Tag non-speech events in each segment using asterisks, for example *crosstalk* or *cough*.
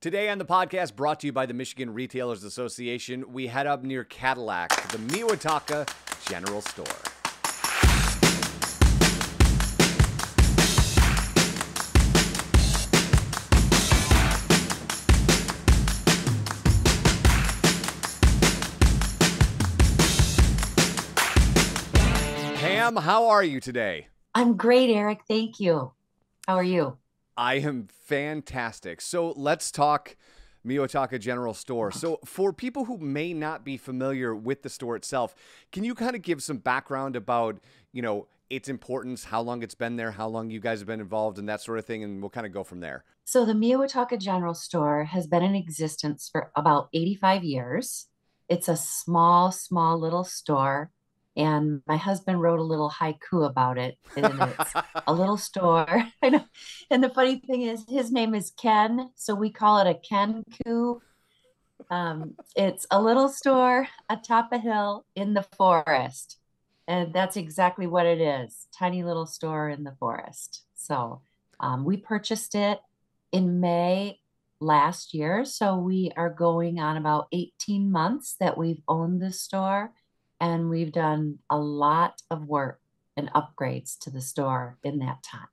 Today on the podcast, brought to you by the Michigan Retailers Association, we head up near Cadillac to the Meauwataka General Store. Pam, how are you today? I'm great, Eric. Thank you. How are you? I am fantastic. So let's talk Meauwataka General Store. So, for people who may not be familiar with the store itself, can you kind of give some background about, you know, its importance, how long it's been there, how long you guys have been involved, and that sort of thing, and we'll kind of go from there. So, the Meauwataka General Store has been in existence for about 85 years. It's a small, small little store and my husband wrote a little haiku about it and it's *laughs* a little store. *laughs* And the funny thing is his name is ken so we call it a ken coup. Um, it's a little store atop a hill in the forest and that's exactly what it is tiny little store in the forest. So um, we purchased it in may last year so we are going on about 18 months that we've owned the store and we've done a lot of work and upgrades to the store in that time.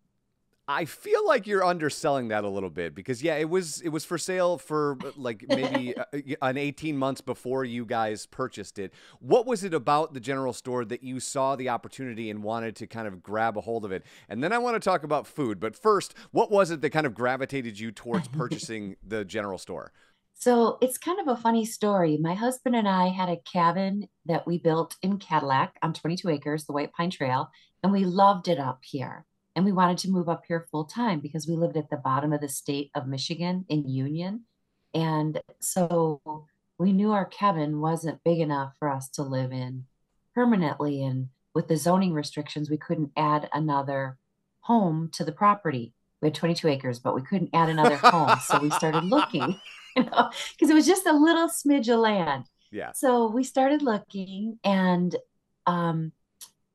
I feel like you're underselling that a little bit because yeah, it was it was for sale for like maybe *laughs* uh, an 18 months before you guys purchased it. What was it about the general store that you saw the opportunity and wanted to kind of grab a hold of it? And then I want to talk about food, but first, what was it that kind of gravitated you towards *laughs* purchasing the general store? So it's kind of a funny story. My husband and I had a cabin that we built in Cadillac on 22 acres, the White Pine Trail, and we loved it up here. And we wanted to move up here full time because we lived at the bottom of the state of Michigan in Union. And so we knew our cabin wasn't big enough for us to live in permanently. And with the zoning restrictions, we couldn't add another home to the property. We had 22 acres, but we couldn't add another home. so we started looking. *laughs* you *laughs* know, because it was just a little smidge of land. Yeah. So we started looking and um,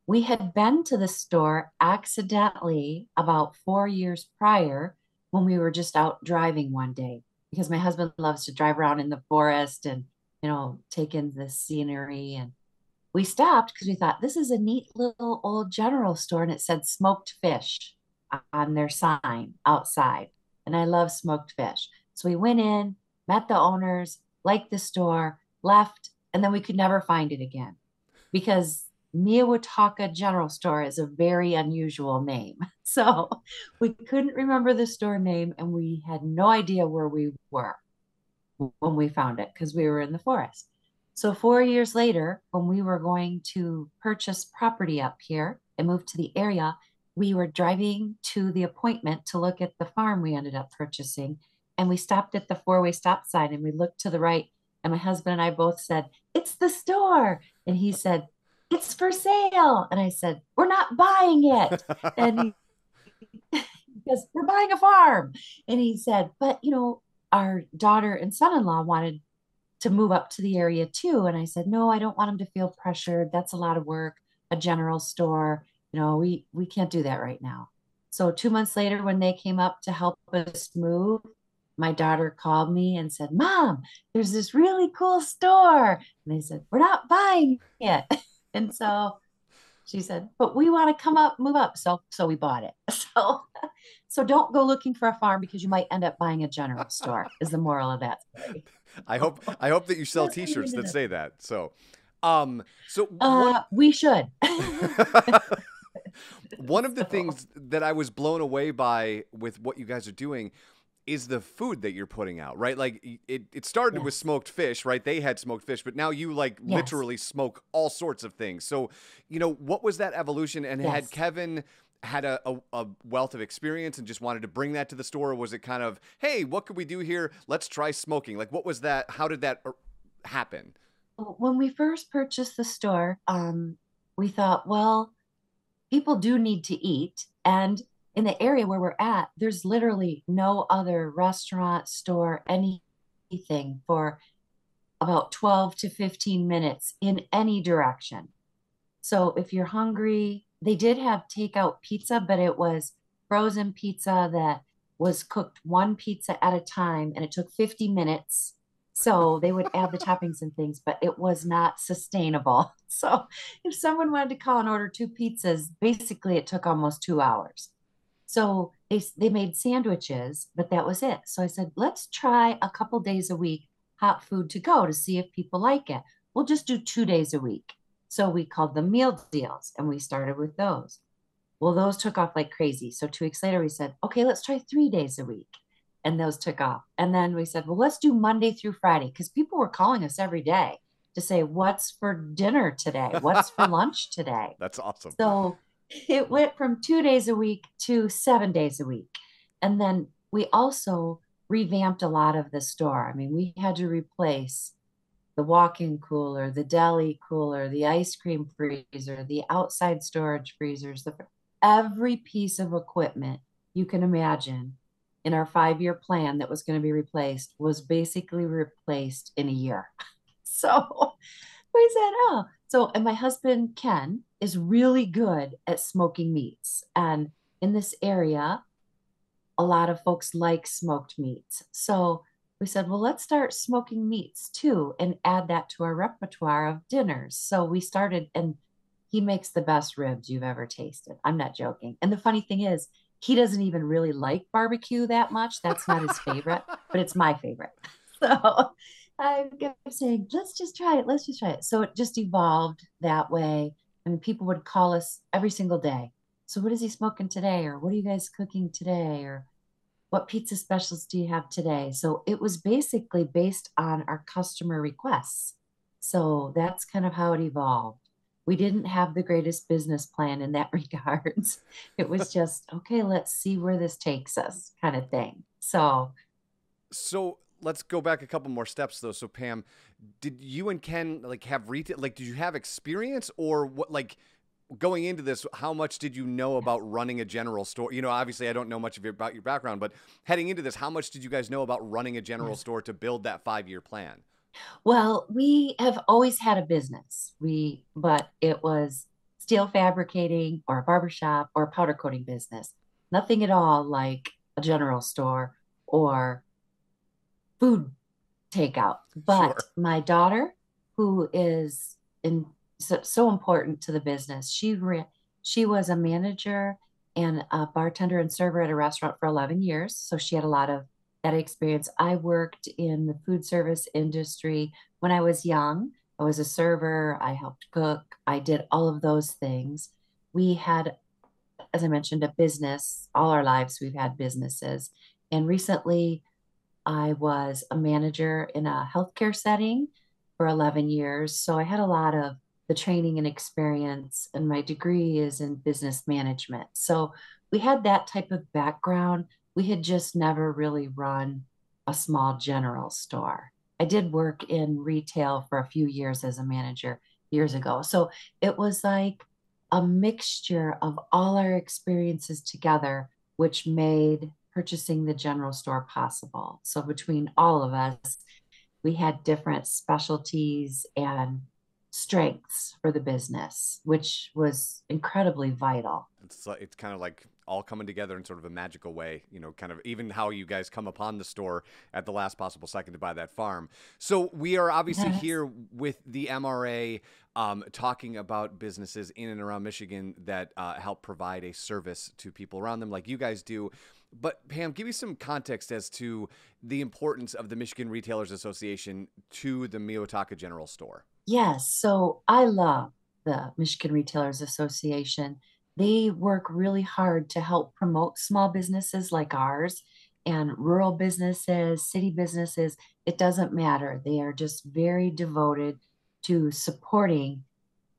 we had been to the store accidentally about four years prior when we were just out driving one day because my husband loves to drive around in the forest and, you know, take in the scenery. And we stopped because we thought this is a neat little old general store and it said smoked fish on their sign outside. And I love smoked fish. So we went in, met the owners, liked the store, left, and then we could never find it again because Meauwataka General Store is a very unusual name. *laughs* So we couldn't remember the store name and we had no idea where we were when we found it because we were in the forest. So, four years later, when we were going to purchase property up here and move to the area, we were driving to the appointment to look at the farm we ended up purchasing and we stopped at the four-way stop sign and we looked to the right and my husband and I both said, "It's the store." And he said, "It's for sale." And I said, "We're not buying it." *laughs* and *laughs* because we're buying a farm. And he said, "But, you know, our daughter and son-in-law wanted to move up to the area too." And I said, "No, I don't want them to feel pressured. That's a lot of work. A general store, you know, we we can't do that right now." So 2 months later when they came up to help us move, my daughter called me and said, Mom, there's this really cool store. And I said, We're not buying it. *laughs* and so she said, But we want to come up, move up. So so we bought it. *laughs* So so don't go looking for a farm because you might end up buying a general store, is the moral of that story. *laughs* I hope I hope that you sell t-shirts that say that. So um so uh, we should. one of the so. things that I was blown away by with what you guys are doing is the food that you're putting out, right? Like it, it started yes. with smoked fish, right? They had smoked fish, but now you like yes. literally smoke all sorts of things. So, you know, what was that evolution? And yes. had Kevin had a, a, a, wealth of experience and just wanted to bring that to the store? Or was it kind of, hey, what could we do here? Let's try smoking. Like, what was that? How did that uh, happen? When we first purchased the store, um, we thought, well, people do need to eat. And in the area where we're at, there's literally no other restaurant, store, anything for about 12 to 15 minutes in any direction. So if you're hungry, they did have takeout pizza, but it was frozen pizza that was cooked one pizza at a time and it took 50 minutes. So they would add the toppings and things, but it was not sustainable. *laughs* So if someone wanted to call and order two pizzas, basically it took almost two hours. So they, they made sandwiches, but that was it. So I said, let's try a couple days a week hot food to go to see if people like it. We'll just do two days a week. So we called them meal deals and we started with those. Well, those took off like crazy. So two weeks later, we said, okay, let's try three days a week. And those took off. And then we said, well, let's do Monday through Friday because people were calling us every day to say, what's for dinner today? What's for *laughs* lunch today? That's awesome. So it went from two days a week to seven days a week. And then we also revamped a lot of the store. I mean, we had to replace the walk-in cooler, the deli cooler, the ice cream freezer, the outside storage freezers, the every piece of equipment you can imagine in our five year plan that was going to be replaced was basically replaced in a year. *laughs* So we said, oh, so, and my husband, Ken, is really good at smoking meats. And in this area, a lot of folks like smoked meats. So we said, well, let's start smoking meats too and add that to our repertoire of dinners. So we started, and he makes the best ribs you've ever tasted. I'm not joking. And the funny thing is, he doesn't even really like barbecue that much. That's not his favorite, but it's my favorite. *laughs* So I kept saying, let's just try it. Let's just try it. So it just evolved that way. And people would call us every single day. So what is he smoking today? Or what are you guys cooking today? Or what pizza specials do you have today? So it was basically based on our customer requests. So that's kind of how it evolved we didn't have the greatest business plan in that *laughs* regards. It was just, okay, let's see where this takes us kind of thing. So, so let's go back a couple more steps though. So Pam, did you and Ken like have retail, like, did you have experience or what, like, going into this, how much did you know about running a general store? You know, obviously I don't know much of your, about your background, but heading into this, how much did you guys know about running a general mm-hmm. store to build that five year plan? Well, we have always had a business. We, but it was steel fabricating or a barbershop or a powder coating business. Nothing at all like a general store or food takeout. But sure. my daughter, who is in so, so, important to the business, she re, she was a manager and a bartender and server at a restaurant for 11 years. So she had a lot of that experience. I worked in the food service industry when I was young. I was a server, I helped cook, I did all of those things. We had, as I mentioned, a business. All our lives, we've had businesses. And recently, I was a manager in a healthcare setting for 11 years. So I had a lot of the training and experience, and my degree is in business management. So we had that type of background we had just never really run a small general store. I did work in retail for a few years as a manager years ago. So it was like a mixture of all our experiences together, which made purchasing the general store possible. So between all of us, we had different specialties and strengths for the business, which was incredibly vital. It's it's kind of like all coming together in sort of a magical way, you know, kind of even how you guys come upon the store at the last possible second to buy that farm. So we are obviously yes. here with the MRA um, talking about businesses in and around Michigan that uh, help provide a service to people around them, like you guys do. But Pam, give me some context as to the importance of the Michigan Retailers Association to the Meauwataka General Store. Yes. So I love the Michigan Retailers Association. They work really hard to help promote small businesses like ours and rural businesses, city businesses. It doesn't matter. They are just very devoted to supporting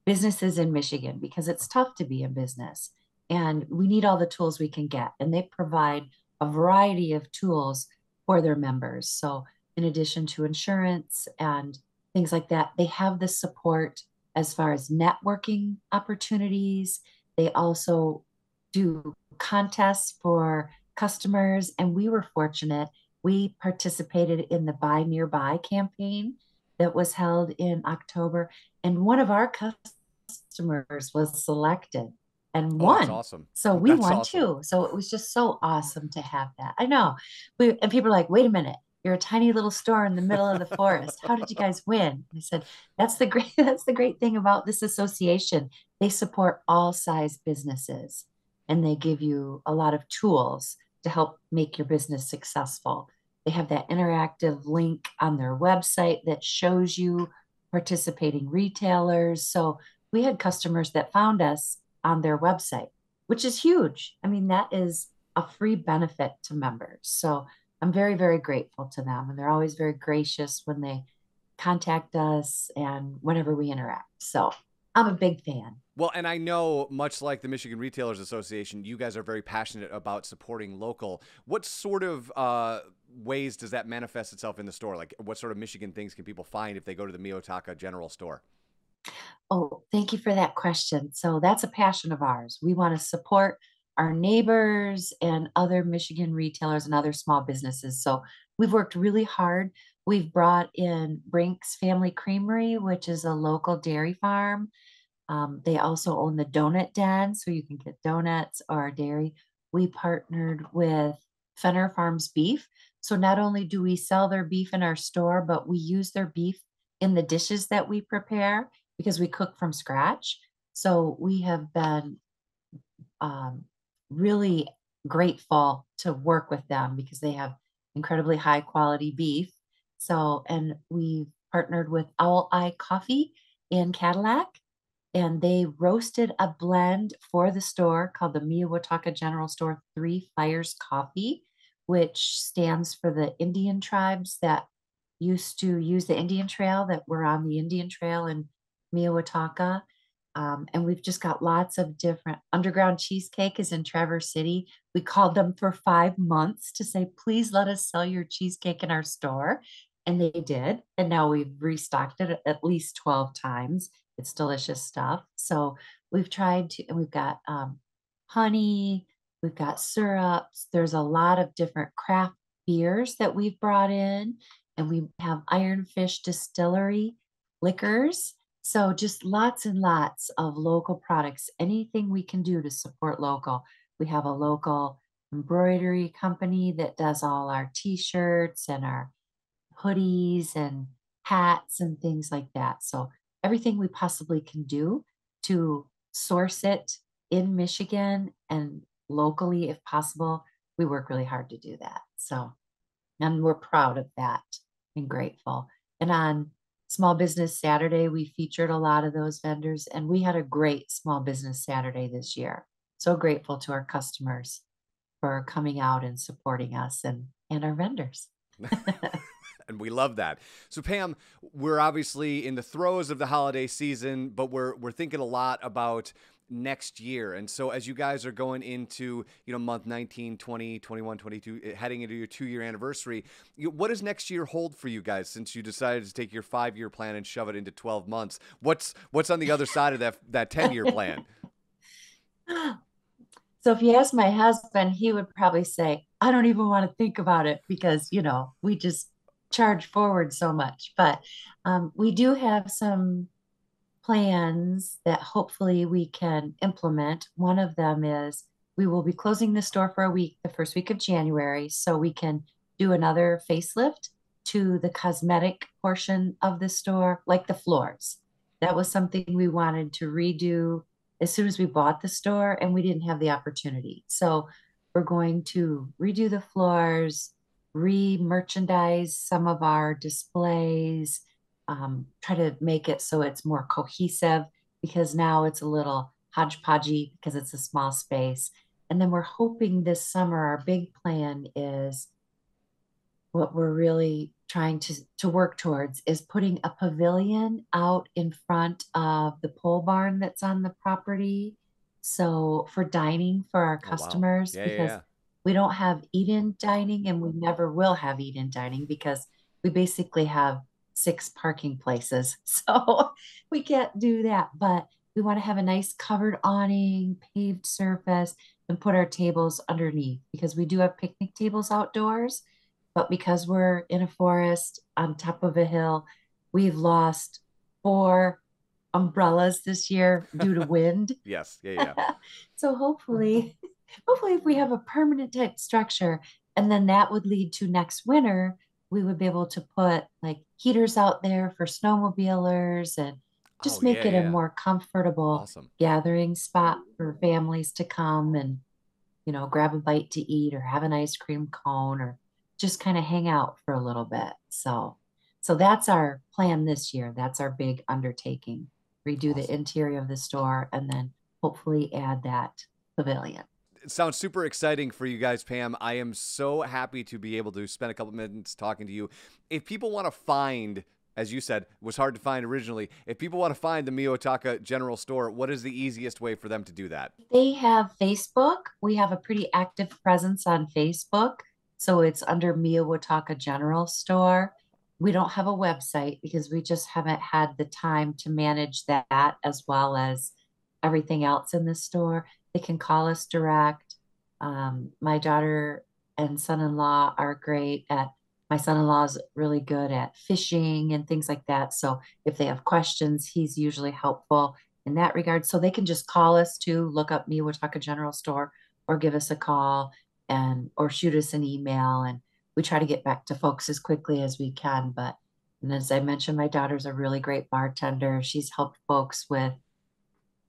businesses in Michigan because it's tough to be in business and we need all the tools we can get. And they provide a variety of tools for their members. So, in addition to insurance and things like that. They have the support as far as networking opportunities. They also do contests for customers, and we were fortunate. We participated in the Buy Nearby campaign that was held in October, and one of our customers was selected and Oh, won. that's awesome. So we That's won awesome. too. So it was just so awesome to have that. I know. We, and people are like, wait a minute, you're a tiny little store in the middle of the forest. How did you guys win? I said, that's the great *laughs* that's the great thing about this association. They support all size businesses and they give you a lot of tools to help make your business successful. They have that interactive link on their website that shows you participating retailers. So we had customers that found us on their website, which is huge. I mean, that is a free benefit to members. So I'm very, very grateful to them. And they're always very gracious when they contact us and whenever we interact. So I'm a big fan. Well, and I know, much like the Michigan Retailers Association, you guys are very passionate about supporting local. What sort of uh, ways does that manifest itself in the store? Like, what sort of Michigan things can people find if they go to the Meauwataka General Store? Oh, thank you for that question. So that's a passion of ours. We want to support our neighbors and other Michigan retailers and other small businesses. So we've worked really hard. We've brought in Brink's Family Creamery, which is a local dairy farm. Um, they also own the Donut Den, so you can get donuts or dairy. We partnered with Fenner Farms Beef. So not only do we sell their beef in our store, but we use their beef in the dishes that we prepare because we cook from scratch. So we have been um, really grateful to work with them because they have incredibly high quality beef. So, and we've partnered with Owl Eye Coffee in Cadillac, and they roasted a blend for the store called the Meauwataka General Store Three Fires Coffee, which stands for the Indian tribes that used to use the Indian Trail that were on the Indian Trail in Meauwataka. Um, and we've just got lots of different underground cheesecake is in Traverse City. We called them for five months to say, please let us sell your cheesecake in our store. And they did. And now we've restocked it at least 12 times. It's delicious stuff. So we've tried to, and we've got um, honey, we've got syrups. There's a lot of different craft beers that we've brought in. And we have Ironfish Distillery liquors so just lots and lots of local products, anything we can do to support local. We have a local embroidery company that does all our t-shirts and our hoodies and hats and things like that. So everything we possibly can do to source it in Michigan and locally if possible, we work really hard to do that. So and we're proud of that and grateful. And on Small Business Saturday, we featured a lot of those vendors, and we had a great Small Business Saturday this year. So grateful to our customers for coming out and supporting us and, and our vendors. *laughs* and we love that. So Pam, we're obviously in the throes of the holiday season, but we're we're thinking a lot about next year. And so as you guys are going into, you know, month 19, 20, 21, 22, eh, heading into your 2-year anniversary, you, what does next year hold for you guys since you decided to take your 5-year plan and shove it into 12 months? What's what's on the other side of that that 10-year plan? *laughs* So if you ask my husband, he would probably say, I don't even want to think about it because, you know, we just charge forward so much. But um, we do have some plans that hopefully we can implement. One of them is we will be closing the store for a week, the first week of January, so we can do another facelift to the cosmetic portion of the store, like the floors. That was something we wanted to redo as soon as we bought the store, and we didn't have the opportunity. So we're going to redo the floors, re merchandise some of our displays um, try to make it so it's more cohesive because now it's a little hodgepodgey because it's a small space. And then we're hoping this summer, our big plan is what we're really trying to, to work towards is putting a pavilion out in front of the pole barn that's on the property. So for dining for our Oh wow. customers, Yeah, yeah, because yeah. we don't have eat-in dining and we never will have eat-in dining because we basically have six parking places. *laughs* So we can't do that. But we want to have a nice covered awning, paved surface, and put our tables underneath because we do have picnic tables outdoors. But because we're in a forest on top of a hill, we've lost four umbrellas this year due to *laughs* wind. yes, yeah, yeah. *laughs* so hopefully, hopefully, if we have a permanent type structure, and then that would lead to next winter, we would be able to put like heaters out there for snowmobilers and just Oh, make yeah, it a yeah. more comfortable Awesome. gathering spot for families to come and you know grab a bite to eat or have an ice cream cone or just kind of hang out for a little bit. So so that's our plan this year. That's our big undertaking. Redo the interior of the store and then hopefully add that pavilion It sounds super exciting for you guys, Pam. I am so happy to be able to spend a couple minutes talking to you. If people want to find, as you said, was hard to find originally. If people want to find the Meauwataka General Store, what is the easiest way for them to do that? They have Facebook. We have a pretty active presence on Facebook. So it's under Meauwataka General Store. We don't have a website because we just haven't had the time to manage that as well as everything else in the store. They can call us direct. Um, my daughter and son-in-law are great at my son-in-law is really good at fishing and things like that. So if they have questions, he's usually helpful in that regard. So they can just call us to look up me, Meauwataka General Store or give us a call and or shoot us an email and we try to get back to folks as quickly as we can. But and as I mentioned, my daughter's a really great bartender. She's helped folks with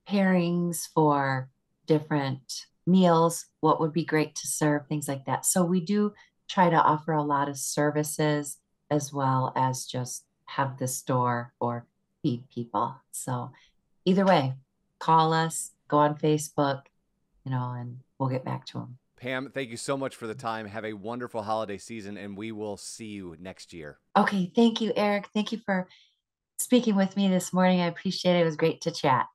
pairings for different meals, what would be great to serve, things like that. So we do try to offer a lot of services as well as just have the store or feed people. So either way, call us, go on Facebook, you know, and we'll get back to them. Pam, thank you so much for the time. Have a wonderful holiday season, and we will see you next year. Okay, thank you, Eric. Thank you for speaking with me this morning. I appreciate it. It was great to chat.